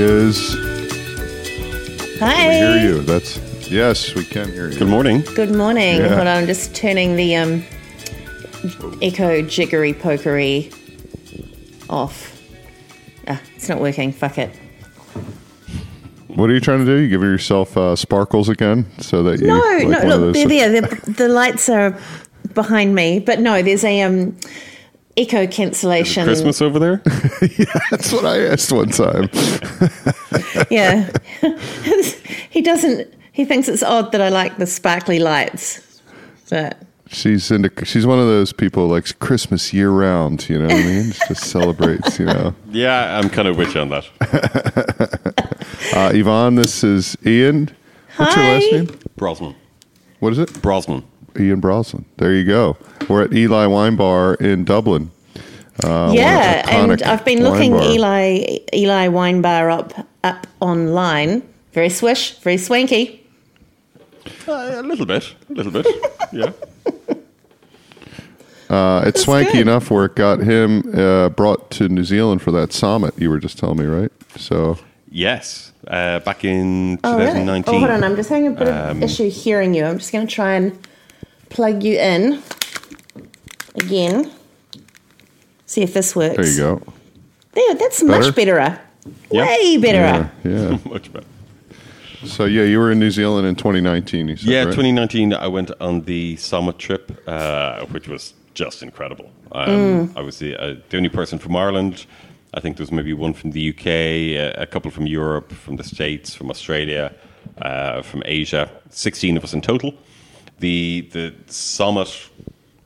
There she is. Hi. We hear you. That's yes, we can hear you. Good morning. Good morning. Yeah. Hold on, I'm just turning the um, echo jiggery pokery off. Ah, it's not working. Fuck it. What are you trying to do? You give yourself uh, sparkles again, so that you No, like no. Look, those- they're there. The, the lights are behind me, but no, there's a um, echo cancellation. Christmas over there? yeah, That's what I asked one time. Yeah. he doesn't. He thinks it's odd that I like the sparkly lights. But She's into. She's one of those people like Christmas year round. You know what I mean? She just celebrates. You know. yeah, I'm kind of with you on that. Uh, Yvonne, this is Ian. What's your last Hi. name? Brosnan. What is it? Brosnan. Ian Brosnan. There you go. We're at Ely Wine Bar in Dublin. Uh, yeah, and I've been looking bar. Ely Ely Wine Bar up up online. Very swish, very swanky. Uh, a little bit. A little bit. Yeah. Uh, it's swanky good. enough where it got him uh, brought to New Zealand for that summit you were just telling me, right? So Yes. Uh, back in Oh, really? 2019. Oh, hold on. I'm just having a bit of issue hearing you. I'm just going to try and plug you in again. See if this works. there you go. There, that's Better? much better. Yeah. Way better. Yeah, yeah. Much better. So yeah, you were in New Zealand in 2019. You said, Yeah, right? 2019, I went on the summer trip, uh, which was just incredible. Um, Mm. I was the, uh, the only person from Ireland. I think there was maybe one from the UK, a, a couple from Europe, from the States, from Australia, uh, from Asia. 16 of us in total. The, the summit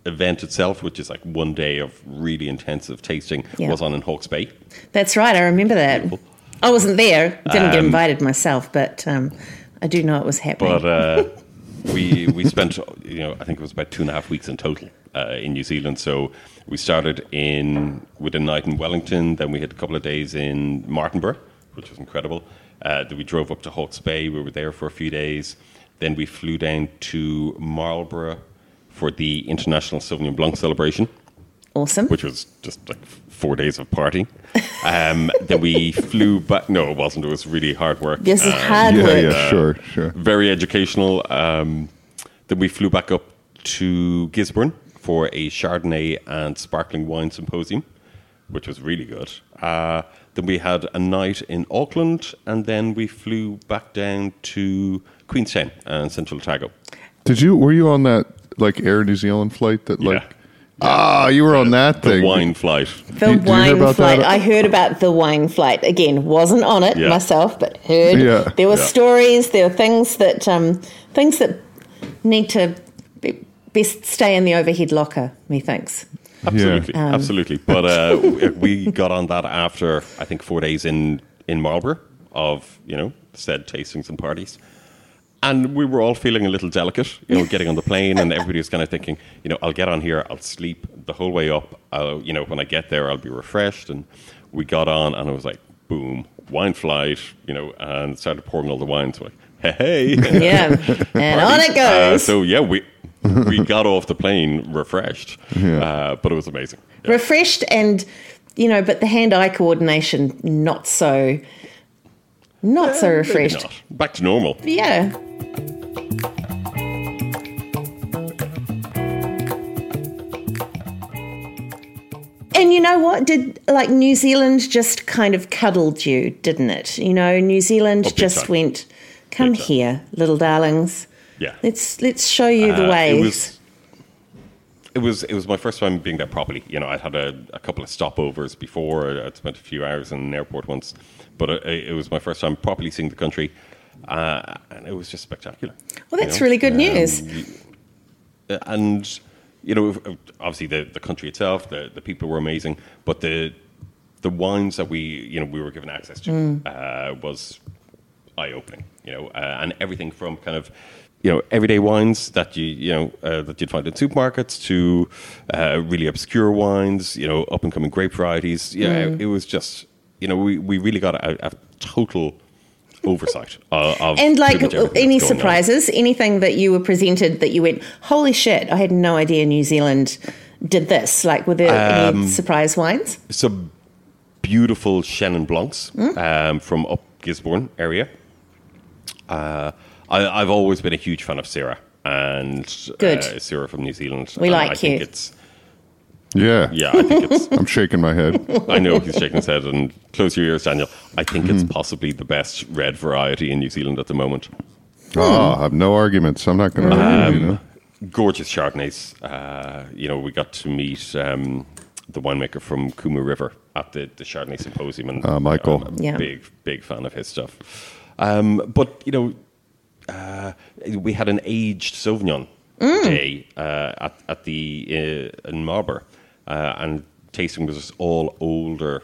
event itself, which is like one day of really intensive tasting, Yeah. was on in Hawke's Bay. That's right. I remember that. Beautiful. I wasn't there. Didn't get Um, invited myself, but um, I do know it was happening. But uh, we we spent you know I think it was about two and a half weeks in total uh, in New Zealand. So we started in with a night in Wellington, then we had a couple of days in Martinborough, which was incredible. Uh, we drove up to Hawke's Bay. We were there for a few days. Then we flew down to Marlborough for the International Sauvignon Blanc celebration awesome. which was just like four days of party. Um, then we flew back. No, it wasn't. It was really hard work. This is Um, hard Yeah, work. yeah, sure, sure. very educational. Um, then we flew back up to Gisborne for a Chardonnay and sparkling wine symposium, which was really good. Uh, then we had a night in Auckland, and then we flew back down to Queenstown and Central Otago. Did you were you on that like Air New Zealand flight that like ah you were on that the thing The wine flight. The you- do you wine flight. that? I heard about the wine flight. Again, wasn't on it Yeah. myself, but heard. Yeah. There were Yeah. stories. There were things that um, things that need to be, best stay in the overhead locker. Methinks. Absolutely, Um, absolutely. But uh, we- we got on that after I think four days in in Marlborough of you know said tastings and parties, and we were all feeling a little delicate, you know, getting on the plane, and everybody was kind of thinking, you know, I'll get on here, I'll sleep the whole way up, I'll, you know, when I get there, I'll be refreshed, and we got on, and it was like, boom, wine flight, you know, and started pouring all the wines, like, hey, hey, Yeah, and on it Uh, goes. so yeah, we. we got off the plane refreshed, uh, but it was amazing. Yeah. Refreshed and you know, but the hand-eye coordination not so, not so Maybe refreshed. not. Back to normal. Yeah. And you know what? Did like New Zealand just kind of cuddled you, didn't it? You know, New Zealand Oh, just time. went, "Come Big time. here, little darlings. Yeah. Let's let's show you the Uh, ways." It was, it was it was my first time being there properly. You know, I'd had a, a couple of stopovers before. I'd spent a few hours in an airport once, but it, it was my first time properly seeing the country, uh, and it was just spectacular. well, you that's know? really good Um, news. and you know, obviously the, the country itself, the, the people were amazing, but the the wines that we you know we were given access to Mm. uh, was eye opening. You know, uh, and everything from kind of you know everyday wines that you you know uh, that you'd find in supermarkets to uh, really obscure wines. You know, up and coming grape varieties. Yeah, Mm. it was just you know we, we really got a, a total oversight of, of And like pretty much everything any going on. surprises, anything that you were presented that you went, holy shit, I had no idea New Zealand did this. Like, were there Um, any surprise wines? So beautiful Chenin Blancs um, from up Gisborne area. Uh, I, I've always been a huge fan of Syrah and Good. Uh, Syrah from New Zealand. We And like I think it's Yeah. yeah. I think it's. I'm shaking my head. I know he's shaking his head and close your ears, Daniel. I think Mm-hmm. it's possibly the best red variety in New Zealand at the moment. Oh, I have no arguments. I'm not going to argue. You know? gorgeous Chardonnays. Uh, you know, we got to meet um, the winemaker from Kumeu River at the, the Chardonnay Symposium, and Uh, Michael. I'm a Yeah. big, big fan of his stuff. Um, but you know, uh, we had an aged Sauvignon day uh, at at the uh, in Marlborough, uh, and tasting was all older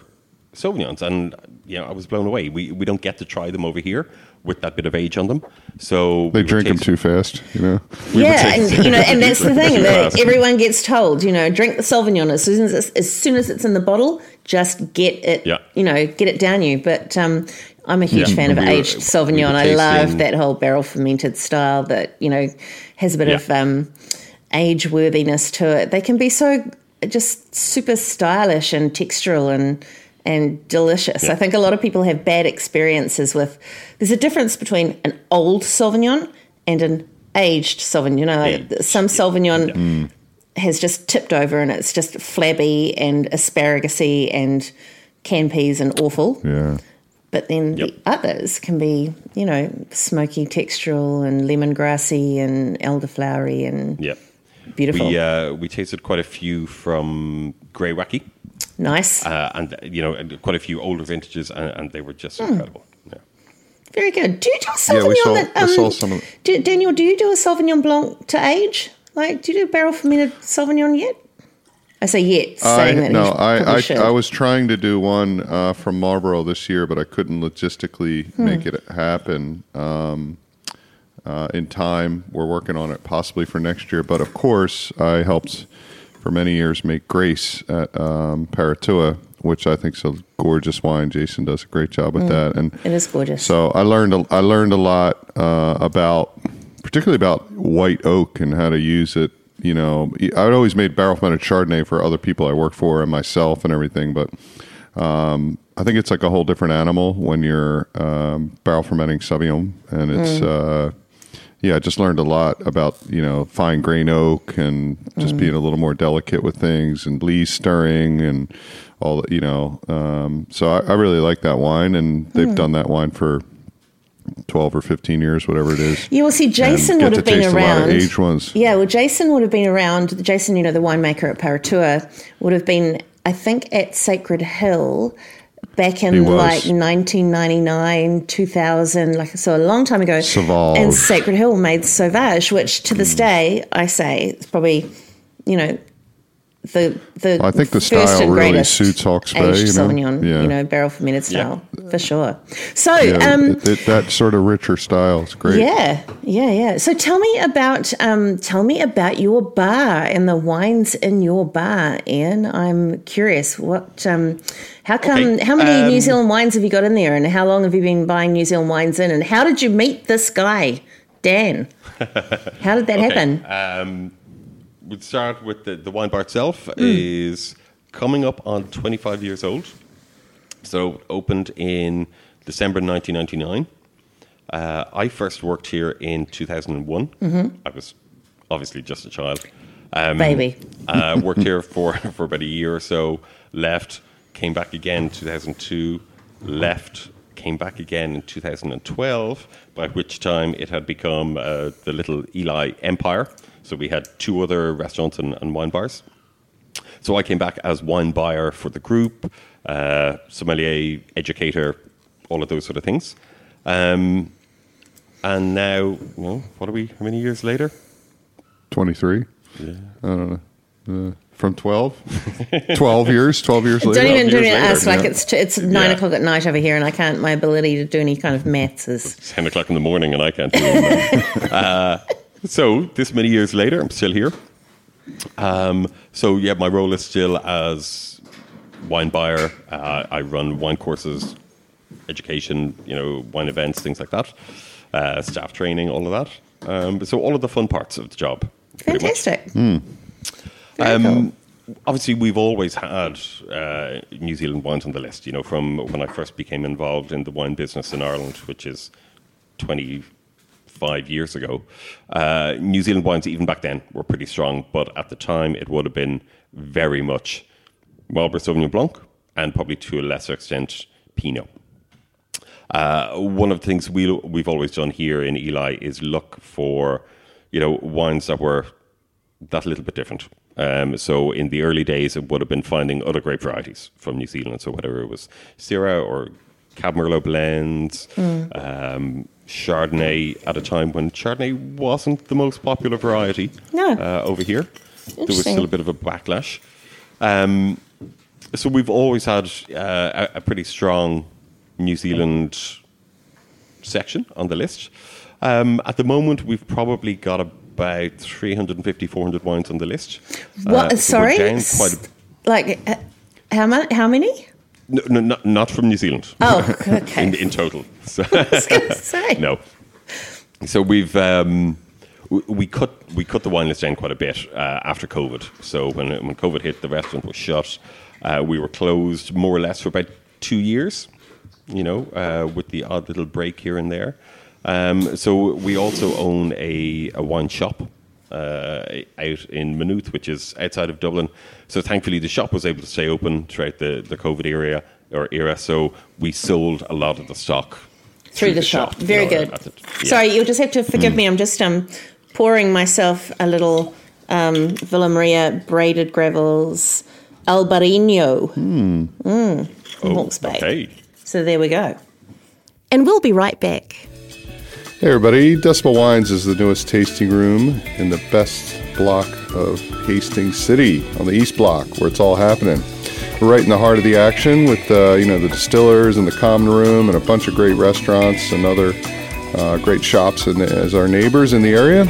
Sauvignons, and you know, I was blown away. We we don't get to try them over here with that bit of age on them, so They we drink them too fast, you know? yeah, and you know, and that's the thing that everyone gets told. You know, drink the Sauvignon as soon as it's, as soon as it's in the bottle. Just get it. Yeah. You know, get it down you. But um, I'm a huge Yeah. fan of We aged we Sauvignon. were I love that whole barrel fermented style that you know has a bit Yeah. of um, age worthiness to it. They can be so just super stylish and textural and and delicious. I think a lot of people have bad experiences with. There's a difference between an old Sauvignon and an aged Sauvignon. You know, like some Sauvignon has just tipped over and it's just flabby and asparagus-y and canned peas and awful. Yeah. Yep. But then the others can be, you know, smoky textural and lemongrassy and elderflowery and Yeah. beautiful. We uh, we tasted quite a few from Greywacke, nice. uh, and you know, and quite a few older vintages, and, and they were just Hmm. incredible. Yeah. Very good. Do you do a Yeah, we saw- that, I um, saw some of- do, Daniel, do you do a Sauvignon Blanc to age? Like, do you do barrel fermented Sauvignon yet? I say yet, I, that no, I. I, I was trying to do one uh, from Marlborough this year, but I couldn't logistically Hmm. make it happen um, uh, in time. We're working on it possibly for next year. But of course, I helped for many years make Grace at um, Paritua, which I think is a gorgeous wine. Jason does a great job with that. And It is gorgeous. so I learned a, I learned a lot uh, about, particularly about white oak and how to use it. You know, I'd always made barrel fermented Chardonnay for other people I worked for and myself and everything, but um, I think it's like a whole different animal when you're um, barrel fermenting Sauvignon, and it's. Uh, yeah, I just learned a lot about you know fine grain oak and just being a little more delicate with things and lee stirring and all the- you know. Um, so I, I really like that wine, and they've done that wine for twelve or fifteen years, whatever it is. Yeah, well, see, Jason would have been taste a lot of around. aged ones. Yeah, well, Jason would have been around. Jason, you know, the winemaker at Paritua, would have been, I think, at Sacred Hill back in like 1999, 2000, like so a long time ago. Sauvage. And Sacred Hill made Sauvage, which to Mm. this day, I say, it's probably, you know, the the Well, I think the first style and really greatest suits Hawke's Bay, you know? Sauvignon, Yeah. you know, barrel fermented Yeah. style for sure. So, Yeah, um, it- it- that sort of richer style is great. yeah, yeah, yeah. So tell me about um, tell me about your bar and the wines in your bar, Ian. I'm curious. What? Um, how come? Okay, How many New um, Zealand wines have you got in there, and how long have you been buying New Zealand wines in? And how did you meet this guy, Dan? How did that happen? We'd start with the, the wine bar itself Hmm. is coming up on 25 years old. So opened in December 1999. Uh, I first worked here in 2001. Mm-hmm. I was obviously just a child. Um, Baby. uh, worked here for, for about a year or so, left, came back again 2002, left, came back again in 2012, by which time it had become uh, the little Ely empire. So we had two other restaurants and, and wine bars. So I came back as wine buyer for the group, uh, sommelier, educator, all of those sort of things. Um, and now, you know, what are we, how many years later? 23. Yeah. I don't know. Uh, from 12? 12 years? 12 years Don't even don't even ask. Like yeah. it's t- it's nine Yeah. o'clock at night over here, and I can't. My ability to do any kind of maths is 10 o'clock in the morning and I can't do it. uh, so, this many years later, I'm still here. Um, so, yeah, my role is still as wine buyer. Uh, I run wine courses, education, you know, wine events, things like that, uh, staff training, all of that. Um, so, all of the fun parts of the job. fantastic. Very Um, cool. obviously, we've always had uh, New Zealand wines on the list. You know, from when I first became involved in the wine business in Ireland, which is twenty-five years ago. Uh, New Zealand wines, even back then, were pretty strong. But at the time, it would have been very much Marlborough Sauvignon Blanc and probably to a lesser extent Pinot. Uh, one of the things we we've always done here in Ely is look for, you know, wines that were that little bit different. Um, so in the early days, it would have been finding other grape varieties from New Zealand. So whether it was Syrah or Cab Merlot blends, um, Chardonnay at a time when Chardonnay wasn't the most popular variety No. uh, over here. There was still a bit of a backlash. Um, so we've always had uh, a, a pretty strong New Zealand section on the list. Um, at the moment, we've probably got about 350, 400 wines on the list. What? Uh, so sorry, quite a- like how? How many? No, no, not, not from New Zealand. Oh, okay. in, in total. So, I was gonna say. no. So we've um, we, we cut we cut the wine list down quite a bit uh, after COVID. So when when COVID hit, the restaurant was shut. Uh, we were closed more or less for about two years. You know, uh, with the odd little break here and there. Um, so we also own a, a wine shop uh, out in Maynooth, which is outside of Dublin. So thankfully, the shop was able to stay open throughout the, the COVID era or era. So we sold a lot of the stock Through the shop. Very you good. the- yeah. Sorry, you'll just have to forgive me. I'm just um pouring myself a little um, Villa Maria braided gravels Albarino mm. from Hawke's Bay. Oh, Okay. So there we go. And we'll be right back. Hey everybody, Decibel Wines is the newest tasting room in the best block of Hastings City on the East Block, where it's all happening. We're right in the heart of the action with uh, you know the distillers and the common room and a bunch of great restaurants and other uh, great shops the, as our neighbors in the area.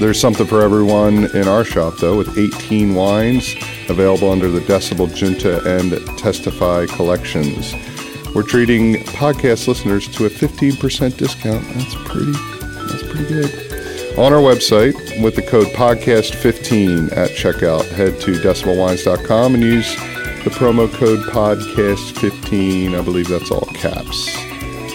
There's something for everyone in our shop though, with 18 wines available under the Decibel Giunta and Testify collections. We're treating podcast listeners to a 15% discount. That's pretty that's pretty good. On our website with the code podcast15 at checkout, head to decibelwines.com and use the promo code podcast15. I believe that's all caps.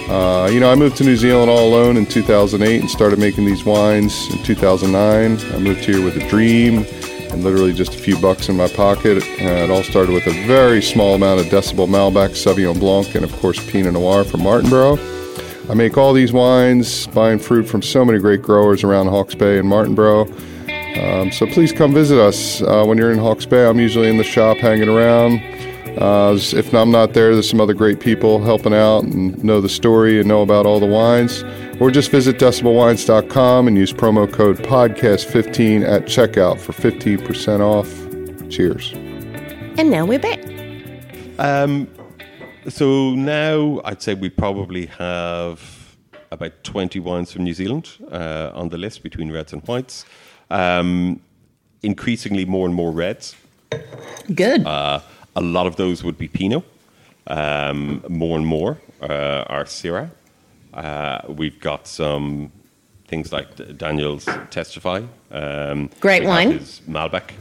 Uh, you know, I moved to New Zealand all alone in 2008 and started making these wines in 2009. I moved here with a dream and literally just a few bucks in my pocket. Uh, it all started with a very small amount of Decibel Malbec, Sauvignon Blanc, and of course Pinot Noir from Martinborough. I make all these wines, buying fruit from so many great growers around Hawke's Bay and Martinborough. Um, so please come visit us uh, when you're in Hawke's Bay. I'm usually in the shop hanging around. Uh, if I'm not there, there's some other great people helping out and know the story and know about all the wines. Or just visit decibelwines.com and use promo code podcast15 at checkout for 15% off. Cheers. And now we're back. So now I'd say we probably have about 20 wines from New Zealand uh, on the list between reds and whites. Um, increasingly more and more reds. Good. Uh, a lot of those would be Pinot. Um, more and more uh, are Syrah. Uh, we've got some things like Daniel's Testify. Um, Great we wine. his Malbec.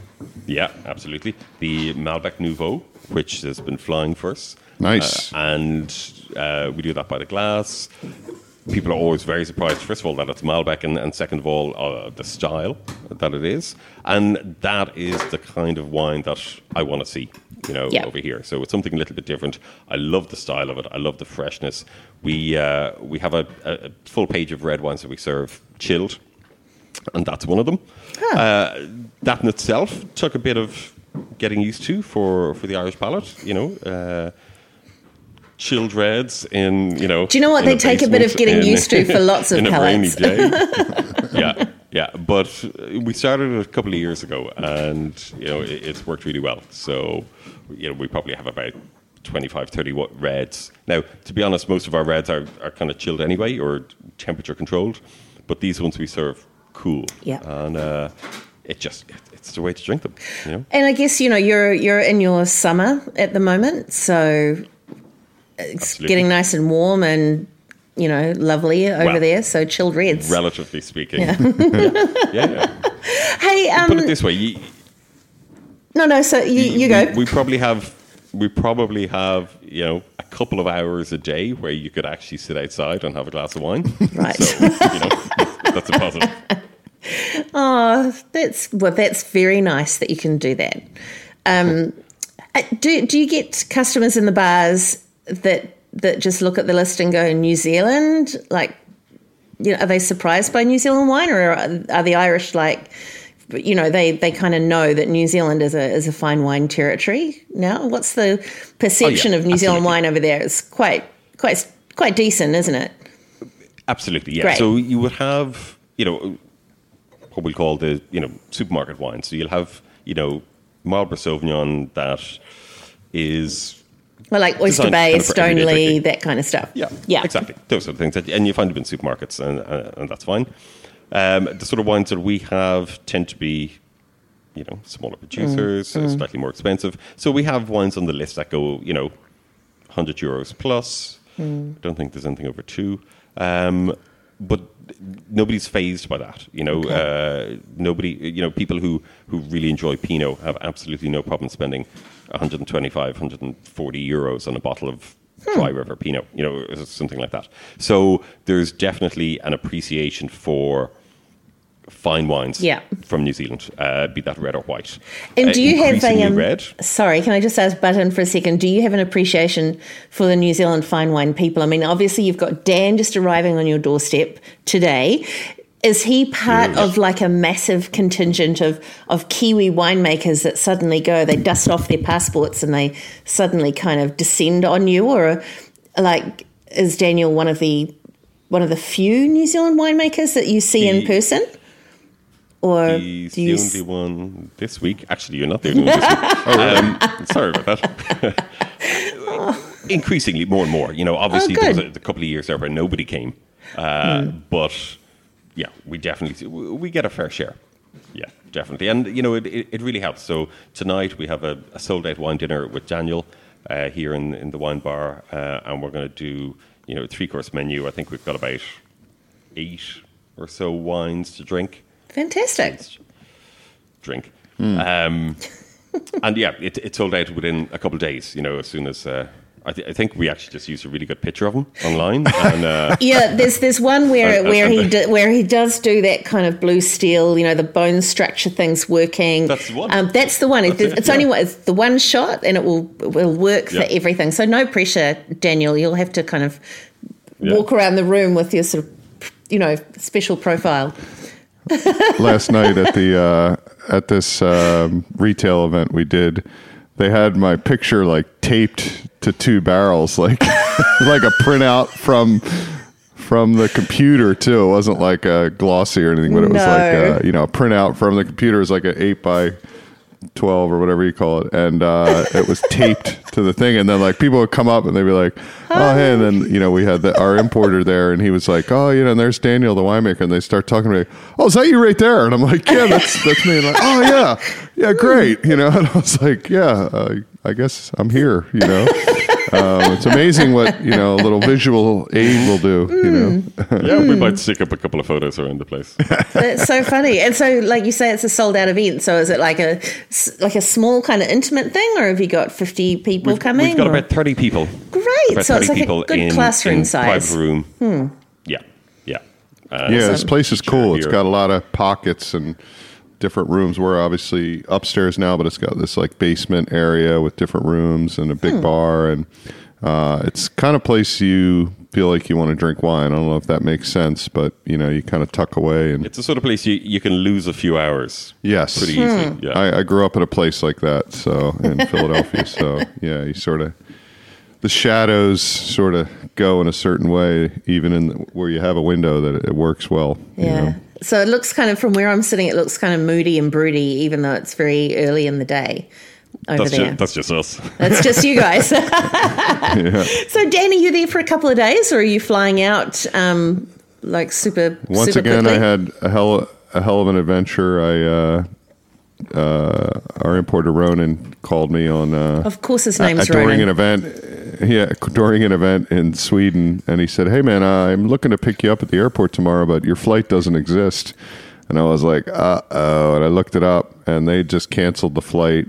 Yeah, absolutely. The Malbec Nouveau, which has been flying for us. Nice. Uh, and uh, we do that by the glass. People are always very surprised, first of all, that it's Malbec, and, and second of all, uh, the style that it is. And that is the kind of wine that I want to see, you know, Yeah. over here. So it's something a little bit different. I love the style of it. I love the freshness. We uh, we have a, a a full page of red wines that we serve chilled, and that's one of them. Uh, that in itself took a bit of getting used to for, for the Irish palate. You know, uh, chilled reds in you know. Do you know what? They take a bit of getting in- used to for lots of in palates. a rainy day. yeah, yeah. But uh, we started it a couple of years ago, and you know it, it's worked really well. So you know we probably have about 25, 30 wa- reds. Now, to be honest, most of our reds are, are kind of chilled anyway or temperature controlled, but these ones we serve cool. Yeah. and uh, it just it, it's the way to drink them. You know. And I guess you know you're you're in your summer at the moment, so it's Absolutely. getting nice and warm and you know lovely over Well, there. So chilled reds. Relatively speaking, yeah. yeah. hey, um, Put it this way: you, no, No. So you, you we, go. We probably have we probably have you know a couple of hours a day where you could actually sit outside and have a glass of wine. Right. So you know that's, that's a positive. Oh, that's well. That's very nice that you can do that. Um, uh, do do you get customers in the bars that that just look at the list and go New Zealand? Like, you know, are they surprised by New Zealand wine, or are, are the Irish like? You know, they, they kind of know that New Zealand is a is a fine wine territory now. What's the perception oh, of New Zealand wine over there? It's quite quite quite decent, isn't it? Absolutely, yeah. Great. So you would have, you know, what we call the, you know, supermarket wine. So you'll have, you know, Marlborough Sauvignon that is, Well, like Oyster Bay, kind of Stoneleigh, that kind of stuff. yeah, yeah, exactly. Those sort of things. And you find them in supermarkets, and, uh, and that's fine. Um, the sort of wines that we have tend to be, you know, smaller producers, uh, slightly more expensive. So we have wines on the list that go, you know, 100 euros plus. I don't think there's anything over two. Um, but nobody's phased by that. You know, uh, nobody. You know, people who who really enjoy Pinot have absolutely no problem spending 125, 140 euros on a bottle of Dry River Pinot. You know, something like that. So there's definitely an appreciation for fine wines Yeah. from New Zealand, uh, be that red or white. And do you have a um, red? Sorry, can I just ask Button for a second? Do you have an appreciation for the New Zealand fine wine people? I mean, obviously you've got Dan just arriving on your doorstep today. Is he part Yes. of like a massive contingent of, of Kiwi winemakers that suddenly go, they dust off their passports and they suddenly kind of descend on you? Or like is Daniel one of the one of the few New Zealand winemakers that you see in person? Or He's do you the s- only one this week. Actually, you're not the only one this week. um, sorry about that. Increasingly, more and more. You know, obviously there was a, a couple of years there where nobody came, uh, but yeah, we definitely we get a fair share. Yeah, definitely, and you know, it, it, it really helps. So tonight we have a, a sold out wine dinner with Daniel uh, here in in the wine bar, uh, and we're going to do you know a three course menu. I think we've got about eight or so wines to drink fantastic. drink. Um, and yeah, it, it sold out within a couple of days. You know, as soon as uh, I, th- I think we actually just used a really good picture of him online, and uh, Yeah, there's there's one where uh, where and he do, where he does do that kind of blue steel, you know, the bone structure thing's working. That's the one. Um, that's the one. That's it's it, it's only yeah. one, it's the one shot, and it will it will work Yeah. for everything. So no pressure, Daniel. You'll have to kind of Yeah. walk around the room with your sort of you know special profile. last night at the uh, at this um, retail event we did, they had my picture like taped to two barrels, like like a printout from from the computer too. It wasn't like a glossy or anything, but it was like No. uh, you know a printout from the computer. It was like an eight by. 12 or whatever you call it and uh, it was taped to the thing and then like people would come up and they'd be like oh hey and then you know we had the, our importer there and he was like oh you know and there's daniel the winemaker and they start talking to me oh is that you right there? And i'm like yeah that's that's me. And like oh yeah. Yeah great you know? And i was like yeah uh, i guess i'm here you know um, it's amazing what you know a little visual aid will do you know yeah, we might stick up a couple of photos around the place. It's so funny. And so, like you say, it's a sold out event. So is it like a like a small kind of intimate thing, or have you got fifty people We've, coming? we've got or- about thirty people. Great. About So it's 30 like a people good in, classroom in size. private room. Yeah, yeah, uh, Yeah, so this place is cool. It's got a lot of pockets and different rooms. We're obviously upstairs now, but it's got this like basement area with different rooms and a big Hmm. bar, and uh, it's kind of place you feel like you want to drink wine. I don't know if that makes sense, but you know, you kind of tuck away and It's the sort of place you, you can lose a few hours yes, pretty Hmm. easily. Yeah. I, I grew up at a place like that, so in Philadelphia. So yeah, you sort of the shadows sort of go in a certain way, even in the, where you have a window that it works well. you Yeah. know? So it looks kind of from where I'm sitting, it looks kind of moody and broody, even though it's very early in the day over that's, there. just, that's just us. That's just you guys. So, Dan, are you there for a couple of days, or are you flying out um, like super? Once super again, quickly? I had a hell a hell of an adventure. I uh, uh, our importer Ronan called me on uh, Of course, his uh, name's during Ronan. an event. Yeah, during an event in Sweden, and he said, "Hey, man, I'm looking to pick you up at the airport tomorrow, but your flight doesn't exist." And I was like, "Uh oh!" And I looked it up, and they just canceled the flight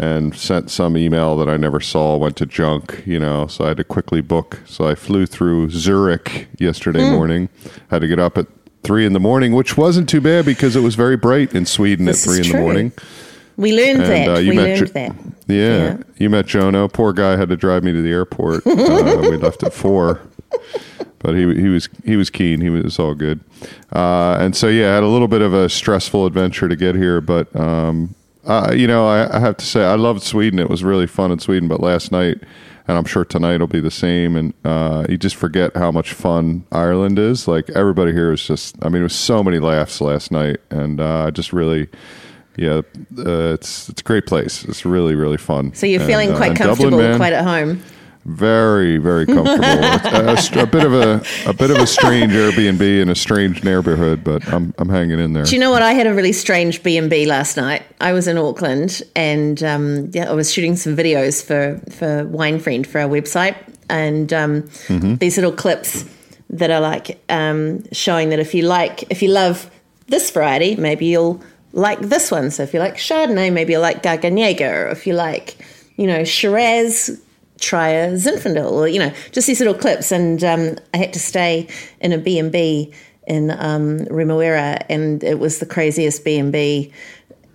and sent some email that I never saw, went to junk, you know, so I had to quickly book. So I flew through Zurich yesterday Hmm. morning, had to get up at three in the morning, which wasn't too bad because it was very bright in Sweden This at three in true. the morning. We learned And, that. uh, you we learned Jo- that. Yeah, Yeah. you met Jono. Poor guy had to drive me to the airport. uh, we left at four, but he he was he was keen. He was all good, uh, and so yeah, I had a little bit of a stressful adventure to get here. But um, uh, you know, I, I have to say, I loved Sweden. It was really fun in Sweden. But last night, and I'm sure tonight will be the same. And uh, you just forget how much fun Ireland is. Like everybody here is just. I mean, it was so many laughs last night, and uh, I just really. Yeah, uh, it's it's a great place. It's really really fun. So you're And, feeling uh, quite and comfortable, Dublin, quite at home. very very comfortable. A, a, a bit of a a bit of a strange Airbnb in a strange neighborhood, but I'm I'm hanging in there. Do you know what? I had a really strange B and B last night. I was in Auckland, and um, yeah, I was shooting some videos for for Wine Friend for our website, and um, Mm-hmm. these little clips that are like um, showing that if you like, if you love this variety, maybe you'll like this one. So if you like Chardonnay, maybe you'll like Garganega, or if you like, you know, Shiraz. Try a Zinfandel, or you know, just these little clips. And um, I had to stay in a B and B in um, Remuera, and it was the craziest B and B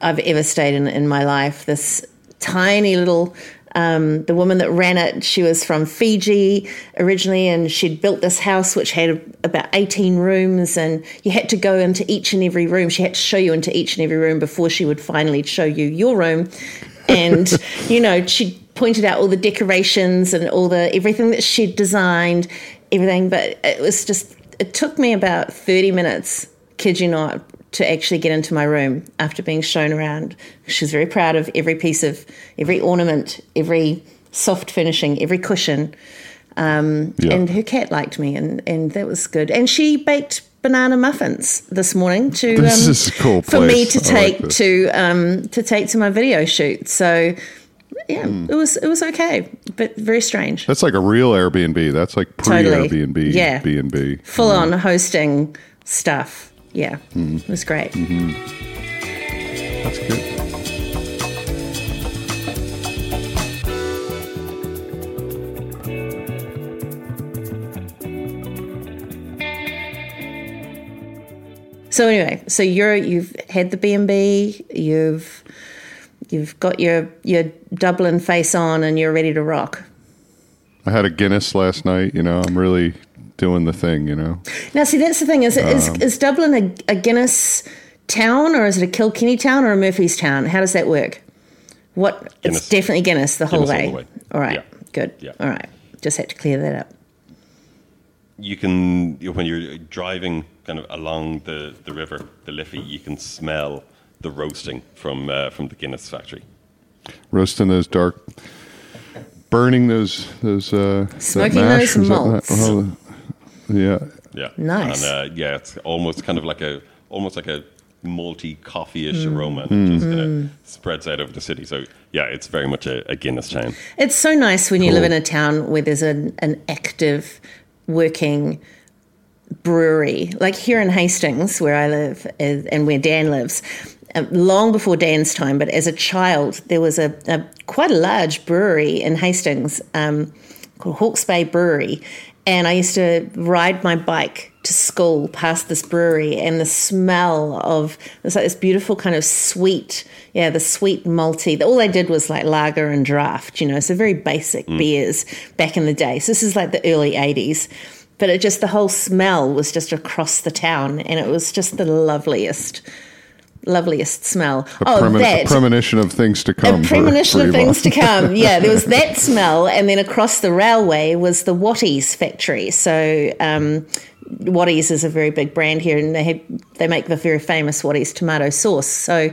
I've ever stayed in in my life. This tiny little. Um, the woman that ran it, she was from Fiji originally, and she'd built this house which had about 18 rooms, and you had to go into each and every room. She had to show you into each and every room before she would finally show you your room. And, you know, she pointed out all the decorations and all the everything that she'd designed, everything. But it was just, it took me about 30 minutes, kid you not, to actually get into my room after being shown around. She was very proud of every piece of, every ornament, every soft finishing, every cushion. Um, Yeah. And her cat liked me, and, and that was good. And she baked banana muffins this morning to This um, cool for me to I like take to um, to take to my video shoot. So yeah, Hmm. it was it was okay, but very strange. That's like a real Airbnb. That's like pre Totally. Airbnb. Yeah. B and B. Full on hosting stuff. Yeah, Hmm. it was great. That's good. So anyway, so you're you've had the B and B, you've you've got your your Dublin face on, and you're ready to rock. I had a Guinness last night. You know, I'm really doing the thing. You know, Now, see, that's the thing is is, Um, is Dublin a, a Guinness town, or is it a Kilkenny town, or a Murphy's town? How does that work? What Guinness. it's definitely Guinness the whole Guinness all way. the way. All right, Yeah. good. Yeah. All right, just had to clear that up. you can when you're driving kind of along the, the river, the Liffey, you can smell the roasting from uh, from the Guinness factory. roasting those dark, burning those those uh, that Smoking mash, those is that- malts. oh, yeah, Yeah, Nice. And uh, yeah, it's almost kind of like a almost like a malty coffee-ish Mm. aroma, and it just kind of spreads out over the city. So yeah, it's very much a, a Guinness town. It's so nice when you live in a town where there's an, an active working brewery. Like here in Hastings, where I live is- and where Dan lives, uh, long before Dan's time, but as a child, there was a, a quite a large brewery in Hastings um, called Hawke's Bay Brewery. And I used to ride my bike to school past this brewery, and the smell of it's like this beautiful kind of sweet, yeah, the sweet malty. All they did was like lager and draft, you know, so very basic mm. beers back in the day. So this is like the early '80s, but it just the whole smell was just across the town, and it was just the loveliest, loveliest smell. a, oh, premon- that a premonition of things to come. a premonition of things to come. Yeah, there was that smell, and then across the railway was the Watties factory. So um, Watties is a very big brand here, and they have, they make the very famous Watties tomato sauce. So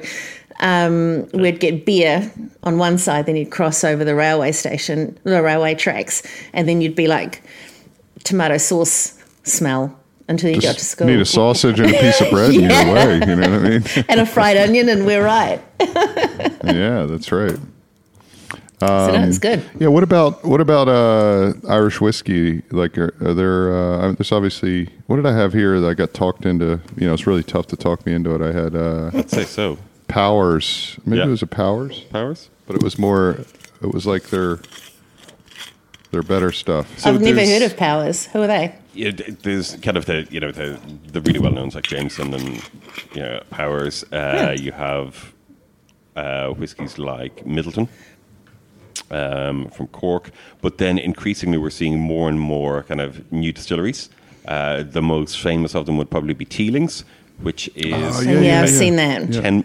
um, we'd get beer on one side, then you'd cross over the railway station, the railway tracks, and then you'd be like tomato sauce smell until you got to Just school. need a sausage and a piece of bread in Yeah. your way. You know what I mean? and a fried onion, and we're right. yeah, that's right. so no, it's good. Yeah, what about what about uh, Irish whiskey? Like, are, are there? Uh, there's obviously. What did I have here that I got talked into? You know, it's really tough to talk me into it. I had uh, I'd say so. Powers. Maybe Yeah. it was a Powers, Powers. but it was more. It was like their their better stuff. So I've never heard of Powers. Who are they? Yeah, there's kind of the you know the the really well knowns like Jameson and you know Powers. Uh, You have uh, whiskies like Midleton um, from Cork, but then increasingly we're seeing more and more kind of new distilleries. Uh, the most famous of them would probably be Teelings, which is Oh, Yeah, Yeah, yeah, I've yeah. seen that. Ten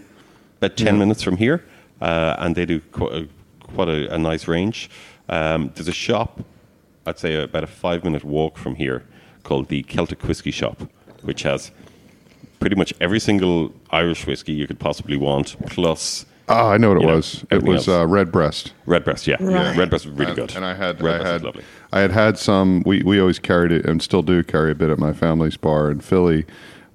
about ten minutes from here, uh, and they do quite a, quite a, a nice range. Um, there's a shop, I'd say about a five minute walk from here, called the Celtic Whiskey Shop, which has pretty much every single Irish whiskey you could possibly want, plus Oh, I know what it You know, was. It was uh, Redbreast. Redbreast. Yeah, Right. Redbreast is really and, good. And I had, Redbreast I had, lovely. I had had some. We we always carried it and still do carry a bit at my family's bar in Philly.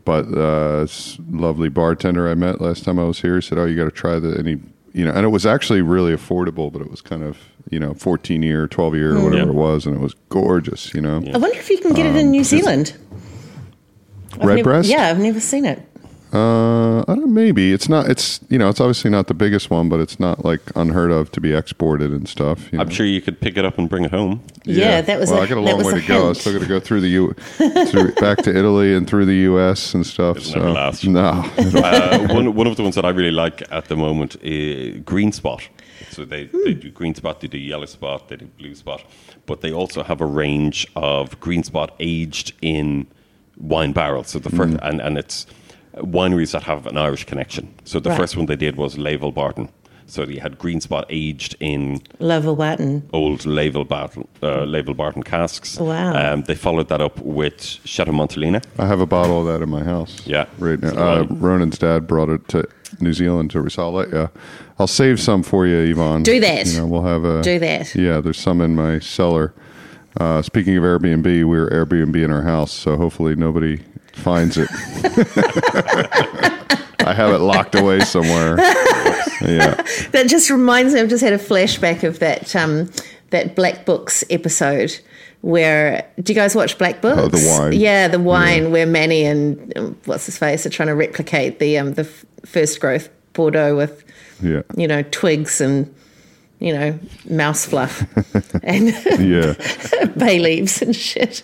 But uh, this lovely bartender I met last time I was here said, "Oh, you got to try the." And he, you know, and it was actually really affordable, but it was kind of you know, fourteen year, twelve year, or whatever Yeah. it was, and it was gorgeous. You know, I wonder if you can get it in New Zealand. I've never- Redbreast? yeah, I've never seen it. Uh, I don't know, maybe it's not. It's you know, it's obviously not the biggest one, but it's not like unheard of to be exported and stuff. You know? I'm sure you could pick it up and bring it home. Yeah, that was Well, a- I got a that long was way a to go. I hint. still got to go through the U, through, back to Italy and through the U.S. and stuff. It'll so never last. no, uh, one, one of the ones that I really like at the moment is Green Spot. So they, they do Green Spot, they do Yellow Spot, they do Blue Spot, but they also have a range of Green Spot aged in wine barrels. So the first, and, and it's wineries that have an Irish connection. So the Right. first one they did was Léoville Barton. So they had Green Spot aged in Léoville Barton. old Léoville Barton, uh, Léoville Barton casks. Wow. Um, they followed that up with Chateau Montelena. I have a bottle of that in my house. Yeah. right now. Uh. Ronan's dad brought it to New Zealand to so I'll let you. I'll save some for you, Yvonne. Do that. You know, we'll have a Do that. Yeah, there's some in my cellar. Uh, speaking of Airbnb, we were Airbnb in our house, so hopefully nobody finds it. I have it locked away somewhere. Yeah. That just reminds me. I've just had a flashback of that um, that Black Books episode where. Do you guys watch Black Books? Oh, the wine. Yeah, the wine where Manny and um, what's his face are trying to replicate the um, the f- first growth Bordeaux with Yeah. you know twigs and you know mouse fluff and Yeah. bay leaves and shit,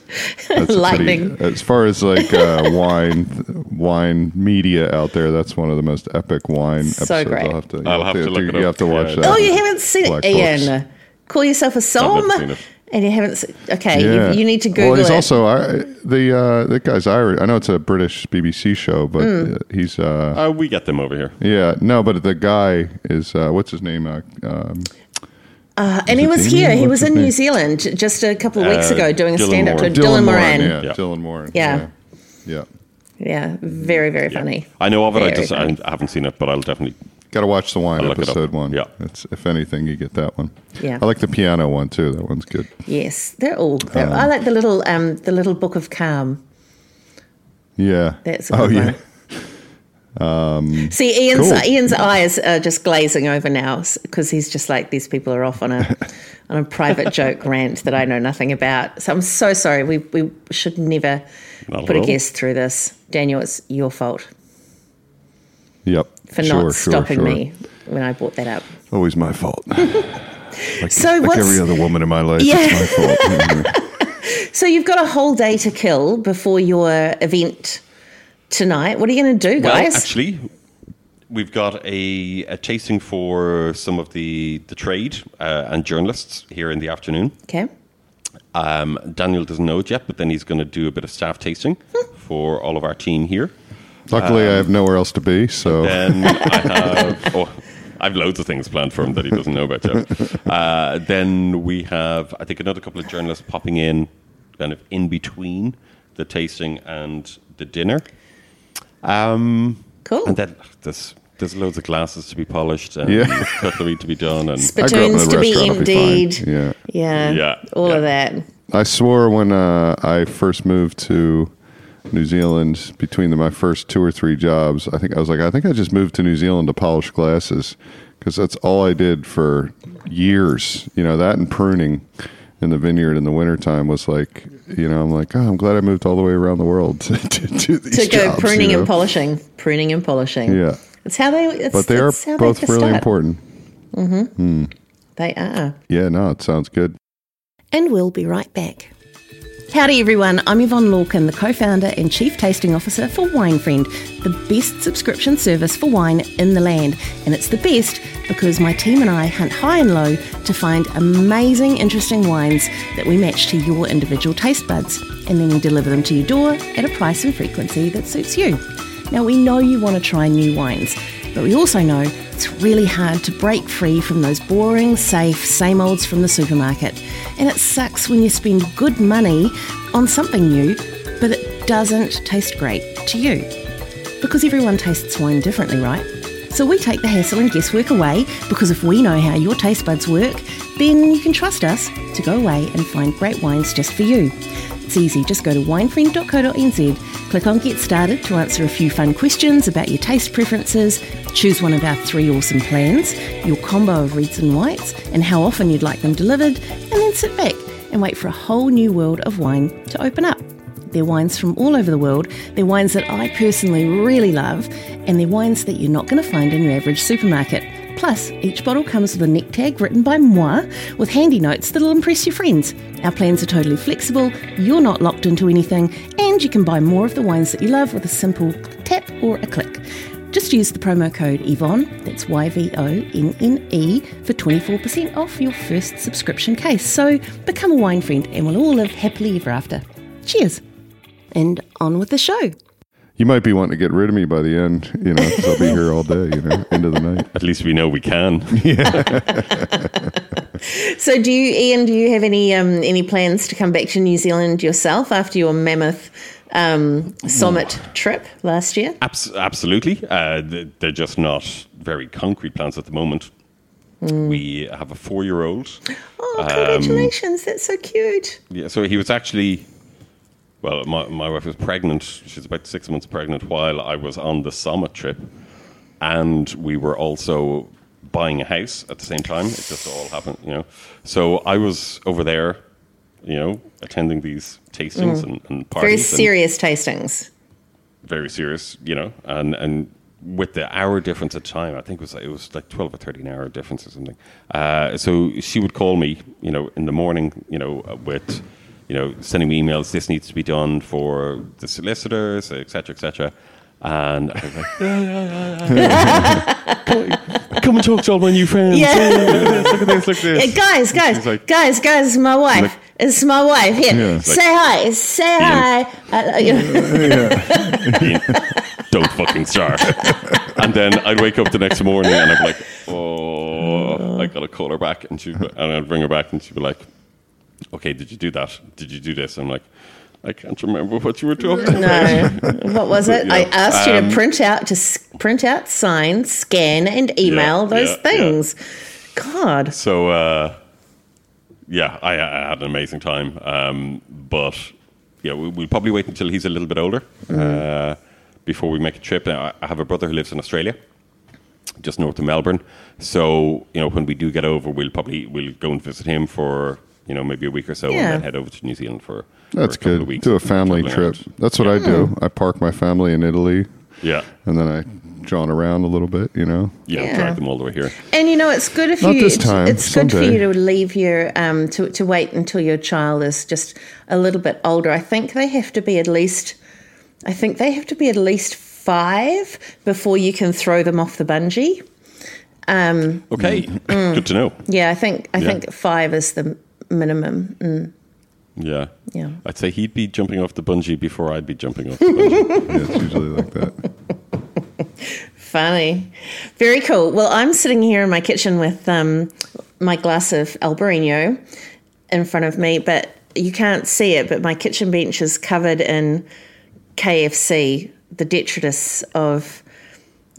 That's lightning. pretty- as far as like uh, wine, wine media out there, that's one of the most epic wine So episodes. great. I'll have to. I'll have to look it You up. have to watch Yeah. that. Oh, you haven't seen Black it, Books. Ian. Call yourself a I've som, never seen it. and you haven't. Se- okay, Yeah. you, you need to Google Well, he's it. also I, the uh, that guy's Irish. I know it's a British BBC show, but uh, he's uh, Uh, we get them over here. yeah no, but the guy is uh, what's his name? Uh, um, Uh, and he was Damien? here. He was his in New? Zealand just a couple of weeks Uh, ago doing a stand up to Moran. Dylan, Moran. yeah, Yeah. Dylan Moran. Yeah. yeah, yeah. Yeah, very, very Yeah. funny. I know of it. I Very just I, funny. I haven't seen it, but I'll definitely. Got to watch the wine I'll look it up. episode one. Yeah. it's if anything, you get that one. Yeah. I like the piano one too. That one's good. Yes, they're all. They're, I like the little, um, the little book of calm. Yeah, That's a oh good yeah. one. See, Ian's Cool. Ian's eyes are just glazing over now because he's just like these people are off on a on a private joke rant that I know nothing about. So I'm so sorry. We we should never Not put a all. guest through this. Daniel, it's your fault Yep. For Sure, not sure, stopping sure. me when I brought that up. Always my fault. like, So like every other woman in my life, Yeah. it's my fault. So you've got a whole day to kill before your event tonight. What are you going to do, Well, guys? actually, we've got a, a tasting for some of the the trade uh, and journalists here in the afternoon. okay. Um, Daniel doesn't know it yet, but then he's going to do a bit of staff tasting for all of our team here. Luckily, I have nowhere else to be, so Then I have oh, I have loads of things planned for him that he doesn't know about yet. Uh, then we have I think another couple of journalists popping in, kind of in between the tasting and the dinner. Um, Cool. And then there's there's loads of glasses to be polished and Yeah. cutlery to be done and I grew up in a Spittoons to be restaurant, I'll be Yeah. Yeah. Yeah, All of that. I swore when uh, I first moved to New Zealand, between the, my first two or three jobs, I think I was like, I think I just moved to New Zealand to polish glasses because that's all I did for years. You know, that and pruning in the vineyard in the wintertime was like, you know, I'm like, oh, I'm glad I moved all the way around the world to, to do these To go jobs, pruning you know? and polishing. Pruning and polishing. Yeah. It's how they. It's, but they are it's how both they really start. important. Mm-hmm. Hmm. They are. Yeah, no, it sounds good. and we'll be right back. Howdy, everyone. I'm Yvonne Lorkin, the co founder and chief tasting officer for Wine Friend, the best subscription service for wine in the land. And it's the best because my team and I hunt high and low to find amazing, interesting wines that we match to your individual taste buds. And then we deliver them to your door at a price and frequency that suits you. Now, we know you want to try new wines, but we also know it's really hard to break free from those boring, safe, same olds from the supermarket. And it sucks when you spend good money on something new, but it doesn't taste great to you. Because everyone tastes wine differently, right? So we take the hassle and guesswork away because if we know how your taste buds work, then you can trust us to go away and find great wines just for you. It's easy, just go to winefriend.co.nz, click on Get Started to answer a few fun questions about your taste preferences, choose one of our three awesome plans, your combo of reds and whites, and how often you'd like them delivered, and then sit back and wait for a whole new world of wine to open up. They're wines from all over the world. They're wines that I personally really love, and they're wines that you're not going to find in your average supermarket. Plus, each bottle comes with a neck tag written by moi with handy notes that'll impress your friends. Our plans are totally flexible, you're not locked into anything, and you can buy more of the wines that you love with a simple tap or a click. Just use the promo code Yvonne, that's Y V O N N E, for 24% off your first subscription case. So become a wine friend and we'll all live happily ever after. Cheers! And on with the show. You might be wanting to get rid of me by the end, you know, because I'll be here all day, you know, end of the night. At least we know we can. Yeah. so, do you, Ian? Do you have any um, any plans to come back to New Zealand yourself after your mammoth um, summit trip last year? Abs- absolutely. Uh, they're just not very concrete plans at the moment. We have a four year old. Oh, congratulations! That's so cute. Yeah, so he was actually, well, my, my wife was pregnant. She's about six months pregnant while I was on the summit trip. And we were also buying a house at the same time. It just all happened, you know. So I was over there, you know, attending these tastings and, and parties. Very serious tastings. very serious, you know, and and with the hour difference of time, I think it was it was like twelve or thirteen hour difference or something. Uh, so she would call me, you know, in the morning, you know, with, you know, sending me emails. This needs to be done for the solicitors, etc., etc. And I was like, yeah, yeah, yeah, come, come and talk to all my new friends. Yeah. look at this, look at this. Guys, guys, like- guys, guys, it's my wife. like- it's my wife. Here, say hi. Say hi. Uh, you know, Ian, don't fucking start. and then I'd wake up the next morning and I'd be like, oh, I gotta call her back, and she and I'd bring her back, and she'd be like, okay, did you do that? Did you do this? I'm like, I can't remember what you were talking about. no, what was it? I Yeah. asked you to Um, print out, to s- print out, sign, scan, and email Yeah, those yeah, yeah. things. God, So uh, yeah, I, I had an amazing time. Um, but yeah, we, we'll probably wait until he's a little bit older uh, before we make a trip. Now, I- I have a brother who lives in Australia, just north of Melbourne. So you know, when we do get over, we'll probably we'll go and visit him for you know maybe a week or so, Yeah. and then head over to New Zealand for That's for a couple good. Of weeks Do a family trip. around. That's what I do. I park my family in Italy Yeah, and then I jaunt around a little bit, you know. yeah, Yeah. drag them all the way here. And you know, it's good if Not you. this time, It's good for you to leave your um to to wait until your child is just a little bit older. I think they have to be at least. I think they have to be at least five before you can throw them off the bungee. Okay, good to know. Yeah, I think I Yeah. think five is the minimum. Mm, Yeah, yeah. I'd say he'd be jumping off the bungee before I'd be jumping off the bungee. Yeah, it's usually like that. Funny. Very cool. Well, I'm sitting here in my kitchen with um, my glass of Albarino in front of me, but you can't see it, but my kitchen bench is covered in KFC, the detritus of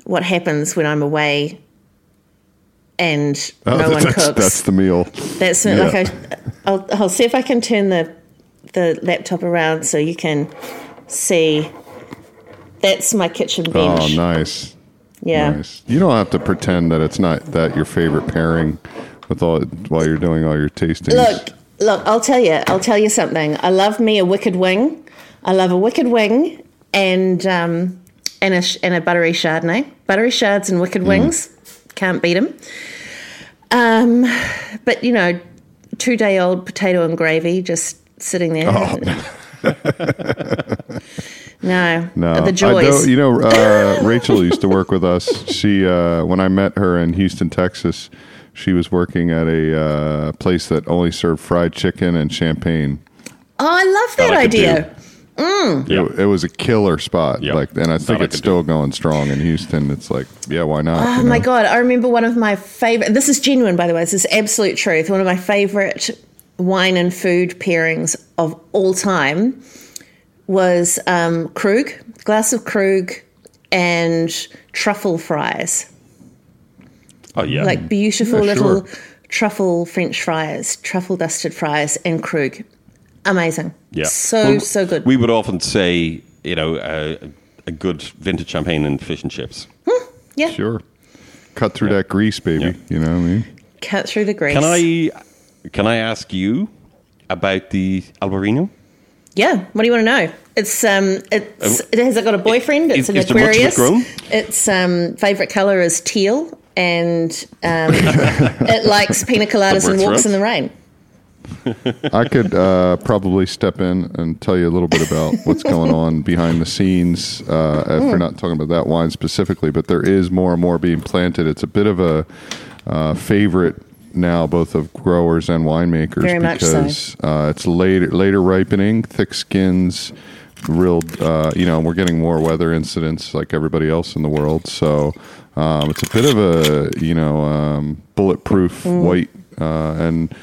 what happens when I'm away and Oh, no one that's, cooks. that's the meal. That's Yeah. like I, I'll, I'll see if I can turn the the laptop around so you can see. That's my kitchen bench. Oh, nice. Yeah. Nice. You don't have to pretend that it's not that your favorite pairing with all while you're doing all your tastings. Look, look. I'll tell you. I'll tell you something. I love me a wicked wing. I love a wicked wing and um, and a and a buttery Chardonnay, buttery Chards and Wicked Wings, can't beat them. Um, but you know, two day old potato and gravy just sitting there. no, No, the I joys. you know, uh, Rachel used to work with us. She, uh, when I met her in Houston, Texas, she was working at a uh, place that only served fried chicken and champagne. oh, I love that I could idea. Yeah. It, it was a killer spot. Yeah. Like, and I think I it's could still going strong in Houston. It's like, yeah, why not? Oh you my know? god! I remember one of my favorite. This is genuine, by the way. This is absolute truth. One of my favorite wine and food pairings of all time was um, Krug, glass of Krug, and truffle fries. Oh yeah. Like beautiful Yeah, little sure. truffle French fries, truffle dusted fries, and Krug. Amazing. yeah. So Well, so good. We would often say, you know, uh, a good vintage champagne and fish and chips. yeah. Sure. Cut through that grease, baby. Yeah. You know what I mean? Cut through the grease. Can I can I ask you about the Albarino? Yeah. What do you want to know? It's um, it's it has it got a boyfriend? It's is- an is there much of it Aquarius. grown? Its um, favorite color is teal, and um, it likes pina coladas and walks us. in the rain. I could uh, probably step in and tell you a little bit about what's going on behind the scenes. Uh, if we're not talking about that wine specifically, but there is more and more being planted. It's a bit of a uh, favorite now, both of growers and winemakers, Very much so. because uh, it's later later ripening, thick skins. Real, uh, you know, we're getting more weather incidents like everybody else in the world. So um, it's a bit of a, you know, um, bulletproof Mm. white uh, and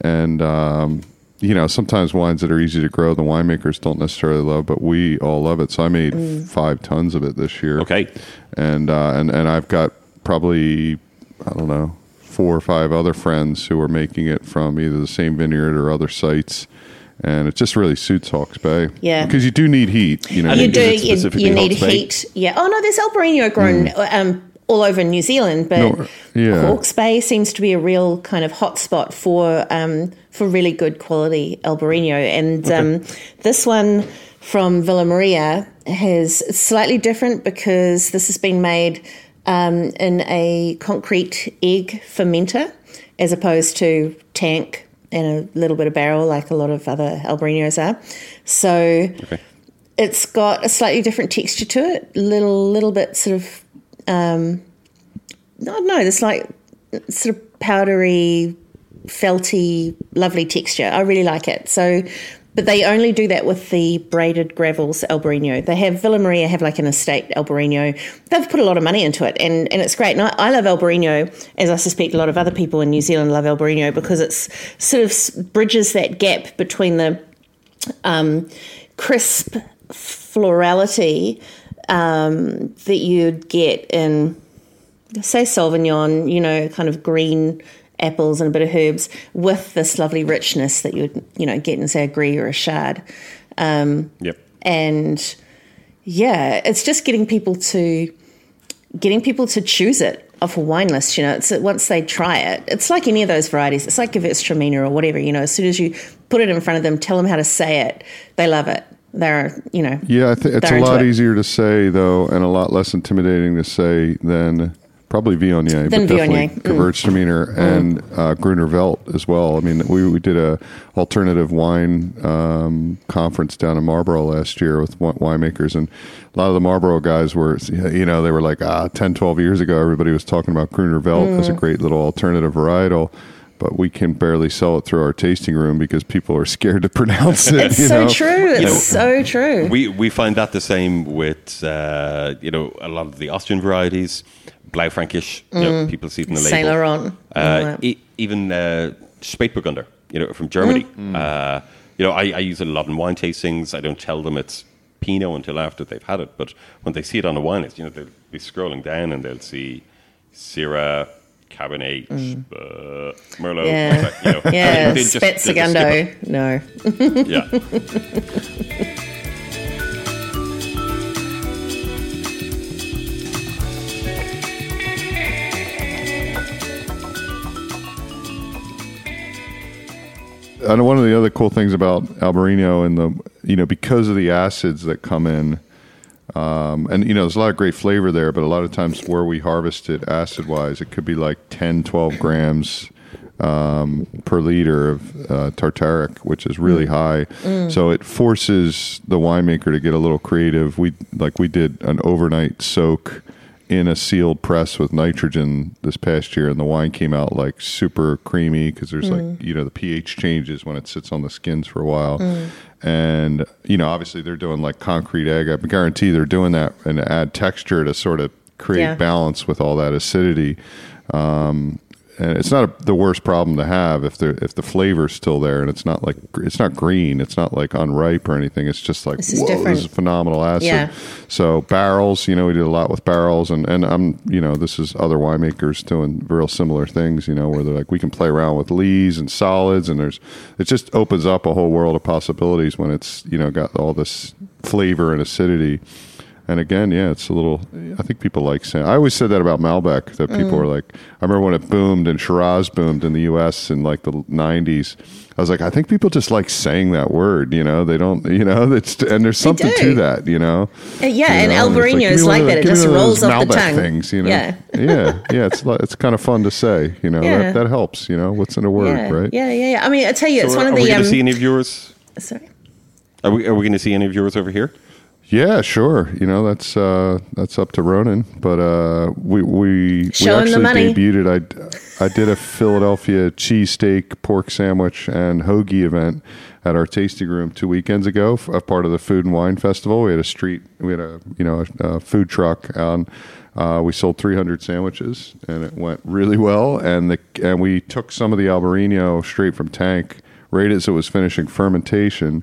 and um, you know sometimes wines that are easy to grow the winemakers don't necessarily love but we all love it so i made Mm. five tons of it this year Okay. and uh, and and i've got probably i don't know four or five other friends who are making it from either the same vineyard or other sites and it just really suits Hawke's Bay. Yeah. because you do need heat. You know, You do. You, specifically you need Bay? heat. Yeah. Oh no, there's Albarino grown um, all over New Zealand, but. No, yeah. Hawke's Bay seems to be a real kind of hotspot for um, for really good quality Albarino. And um, this one from Villa Maria has slightly different because this has been made um, in a concrete egg fermenter as opposed to tank and a little bit of barrel like a lot of other Albarinos are. So Okay. it's got a slightly different texture to it. Little little bit sort of um I don't know, it's like sort of powdery, felty, lovely texture. I really like it. So but they only do that with the braided gravels Albarino. They have Villa Maria have like an estate Albarino. They've put a lot of money into it, and, and it's great. And I, I love Albarino, as I suspect a lot of other people in New Zealand love Albarino because it's sort of bridges that gap between the um, crisp florality um, that you'd get in, say, Sauvignon, you know, kind of green apples and a bit of herbs with this lovely richness that you would, you know, get in, say, a Gris or a Chard. Um, Yep. and yeah, it's just getting people to getting people to choose it off a wine list. You know, it's once they try it, it's like any of those varieties. It's like Gewürztraminer or whatever. You know, as soon as you put it in front of them, tell them how to say it, they love it. They're, you know, Yeah, I think it's a lot it. easier to say though, and a lot less intimidating to say than probably Viognier, Than but definitely Viognier, mm. Gewürztraminer and uh, Gruner Velt as well. I mean, we, we did a alternative wine um, conference down in Marlborough last year with winemakers, and a lot of the Marlborough guys were, you know, they were like, ah, 10, 12 years ago, everybody was talking about Gruner Veldt as a Mm. great little alternative varietal. But we can barely sell it through our tasting room because people are scared to pronounce it. it's you so know? true. It's know, so true. We we find that the same with uh, you know a lot of the Austrian varieties, Blaufränkisch. You know, people see it in the label. Saint Laurent. Uh, all that. e- even uh, Spätburgunder, you know, from Germany. Mm. Uh, you know, I, I use it a lot in wine tastings. I don't tell them it's Pinot until after they've had it, but when they see it on the wine list, you know, they'll be scrolling down and they'll see Syrah, Cabernet, uh, Merlot. Mm. Yeah. You know, yeah, they just- they just skip Spetzegundo. No. Yeah. And one of the other cool things about Albarino and the you know because of the acids that come in, Um, and you know, there's a lot of great flavor there, but a lot of times where we harvest it acid wise, it could be like 10, 12 grams um, per liter of uh, tartaric, which is really high. So it forces the winemaker to get a little creative. We like we did an overnight soak in a sealed press with nitrogen this past year, and the wine came out like super creamy because there's like you know the pH changes when it sits on the skins for a while, and you know obviously they're doing like concrete egg. I guarantee they're doing that and add texture to sort of create Yeah. balance with all that acidity. Um, and it's not a, the worst problem to have if the if the flavor's still there and it's not like it's not green, it's not like unripe or anything. It's just like This is whoa, this is phenomenal acid. Yeah. So barrels, you know, we did a lot with barrels, and and I'm you know this is other winemakers doing real similar things, you know, where they're like we can play around with lees and solids, and there's it just opens up a whole world of possibilities when it's you know got all this flavor and acidity. And again, yeah, it's a little. I think people like saying. I always said that about Malbec. That people were like. I remember when it boomed and Shiraz boomed in the U.S. in like the '90s. I was like, I think people just like saying that word. You know, they don't. You know, it's and there's something to that. You know. Uh, yeah, You and know, it's Albarino give is like that. It just rolls those off the tongue. Things, you know. Yeah. yeah, yeah. It's it's kind of fun to say. You know, Yeah. that, that helps. You know, what's in a word, yeah, right? yeah, yeah, yeah. I mean, I tell you, it's So one are, of are we the. going Um, to see any of yours? sorry. Are we, are we going to see any of yours over here? Yeah, sure. You know that's uh, that's up to Ronan, but uh, we we we actually debuted. I I did a Philadelphia cheesesteak, pork sandwich, and hoagie event at our tasting room two weekends ago, a part of the Food and Wine Festival. We had a street, we had a you know a, a food truck, and uh, we sold 300 sandwiches, and it went really well. And the and we took some of the Albarino straight from tank, right as it was finishing fermentation.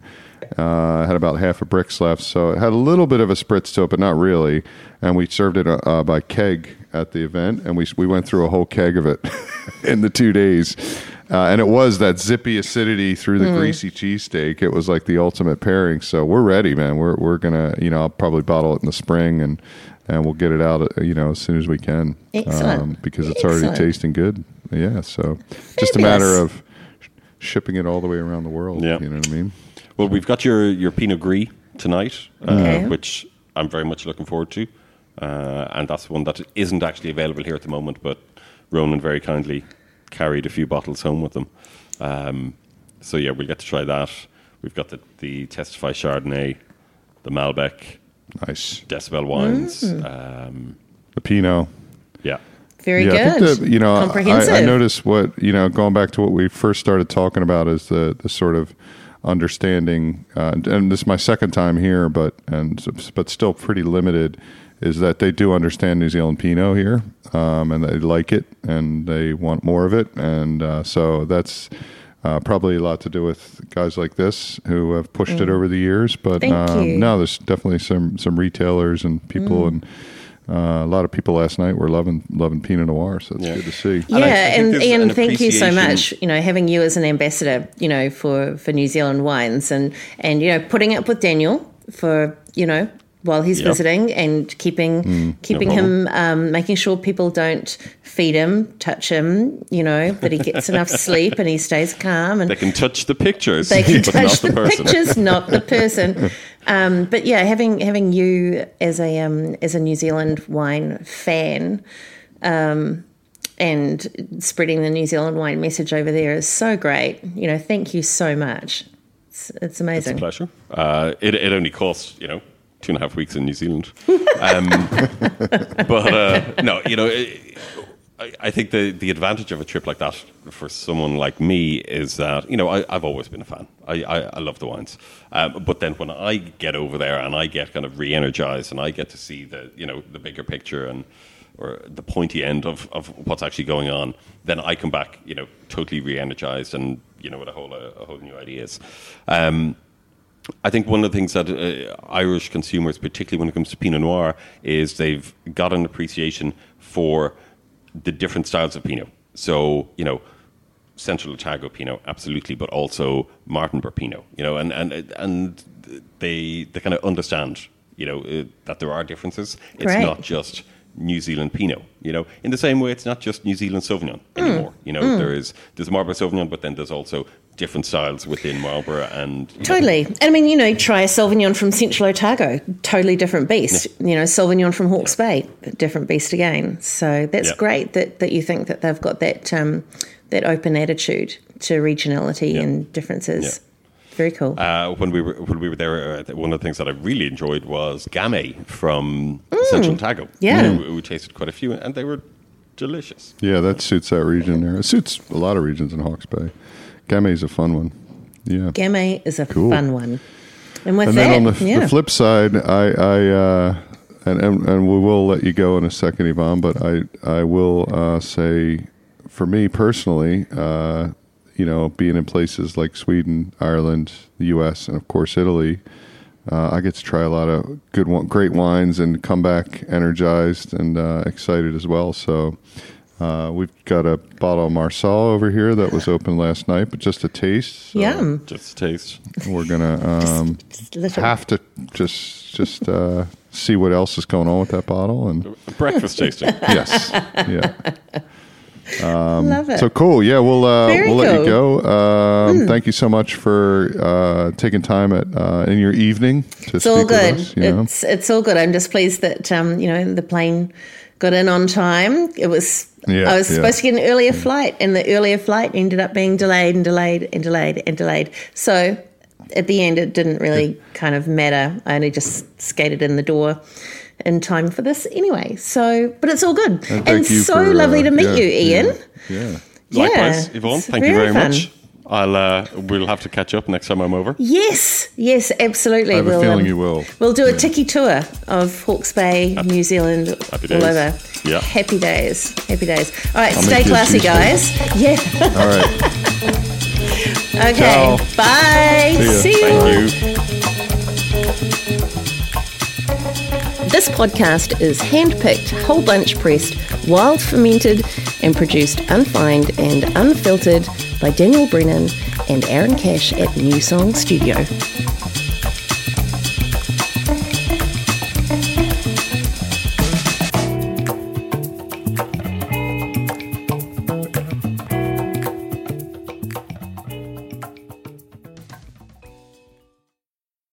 Uh, had about half a Brix left, so it had a little bit of a spritz to it, but not really. And we served it uh, by keg at the event, and we we went through a whole keg of it in the two days. Uh, and it was that zippy acidity through the greasy cheesesteak. It was like the ultimate pairing. So we're ready, man. We're we're gonna, you know, I'll probably bottle it in the spring, and and we'll get it out, uh, you know, as soon as we can, um, because it's already tasting good. Yeah. So just a matter of sh- shipping it all the way around the world. Yeah. You know what I mean? Well, we've got your, your Pinot Gris tonight, Okay. uh, which I'm very much looking forward to. Uh, and that's one that isn't actually available here at the moment, but Ronan very kindly carried a few bottles home with them. Um, so, yeah, we'll get to try that. We've got the, the Testify Chardonnay, the Malbec, Nice. Decibel wines. Mm. Um, The Pinot. yeah. Very yeah, I good. think that, you know, Comprehensive. I, I noticed what you know, going back to what we first started talking about is the the sort of understanding, uh, and, and this is my second time here, but and but still pretty limited. Is that they do understand New Zealand Pinot here, um, and they like it, and they want more of it, and uh, so that's. Uh, probably a lot to do with guys like this who have pushed it over the years, but Mm. Um, no, there's definitely some some retailers and people Mm. and uh, a lot of people last night were loving loving Pinot Noir, so it's Yeah. good to see. And I- I yeah, and Ian, an thank you so much. You know, having you as an ambassador, you know, for for New Zealand wines, and and you know, putting up with Daniel for you know while he's Yep. visiting and keeping keeping him, um, making sure people don't feed him, touch him. You know, that he gets enough sleep and he stays calm and They can touch the pictures, they can touch not the, the, person. pictures, not the person. Um, but yeah, having having you as a um, as a New Zealand wine fan, um, and spreading the New Zealand wine message over there is so great. You know, thank you so much. It's, it's It's a amazing. pleasure. Uh, it, it only costs, you know, two and a half weeks in New Zealand. Um, but uh, no, you know, it, I, I think the, the advantage of a trip like that for someone like me is that, you know, I, I've always been a fan. I, I, I love the wines. Um, but then when I get over there and I get kind of re energized and I get to see the, you know, the bigger picture and or the pointy end of, of what's actually going on, then I come back, you know, totally re-energized and you know with a whole uh, a whole new ideas. Um, I think one of the things that uh, Irish consumers, particularly when it comes to Pinot Noir, is they've got an appreciation for the different styles of Pinot. So you know, Central Otago Pinot, absolutely, but also Martinborough Pinot. You know, and and and they they kind of understand, you know, uh, that there are differences. It's Right. not just New Zealand Pinot. You know, in the same way, it's not just New Zealand Sauvignon anymore. You know, there is there's Marlborough Sauvignon, but then there's also different styles within Marlborough and you know, Totally. And I mean, you know, try a Sauvignon from Central Otago, totally different beast. You know, Sauvignon from Hawke's Bay, different beast again. So that's Yeah. great that, that you think that they've got that um, that open attitude to regionality and differences. Very cool. Uh, when we were when we were there, uh, one of the things that I really enjoyed was Gamay from Central Otago. Mm. Yeah. we, we tasted quite a few, and they were delicious. Yeah, that suits that region there. It suits a lot of regions in Hawke's Bay. Game's a fun one. Yeah. Gamay is a Cool. fun one. And with and that, then on the, yeah. the flip side, I, I uh, and, and and we will let you go in a second, Yvonne. But I I will uh, say, for me personally, uh, you know, being in places like Sweden, Ireland, the U.S., and of course Italy, uh, I get to try a lot of good, great wines and come back energized and uh, excited as well. So. Uh, we've got a bottle of Marsal over here that was open last night, but just a taste. So Yum. Just a taste. We're gonna um, Just a have to just just uh, see what else is going on with that bottle and Breakfast tasting. yes yeah Love it. so cool yeah we'll uh, we'll let you cool. go um, thank you so much for uh, taking time at uh, in your evening to it's all speak good. with us, you know? It's it's all good. I'm just pleased that um, you know the plane got in on time. It was Yeah, I was yeah. supposed to get an earlier flight, and the earlier flight ended up being delayed and delayed and delayed and delayed. So at the end, it didn't really kind of matter. I only just skated in the door in time for this anyway. So, but it's all good and, And thank you so for, uh, lovely to meet yeah, you, Ian. yeah, yeah. Likewise, Yeah, Yvonne. Thank you very fun. much. I'll uh, we'll have to catch up next time I'm over. Yes, yes, absolutely. I have a We'll, feeling um, you will We'll do a tiki tour of Hawke's Bay, New Zealand, Happy all days. over. Yeah. Happy days. Happy days. All right, I'll stay make you a classy, cheesesteak. guys. Yeah. all right Okay. Ciao. Bye. See. See you. Thank you. This podcast is handpicked, whole bunch pressed, wild fermented, and produced unfined and unfiltered by Daniel Brennan and Aaron Cash at New Song Studio.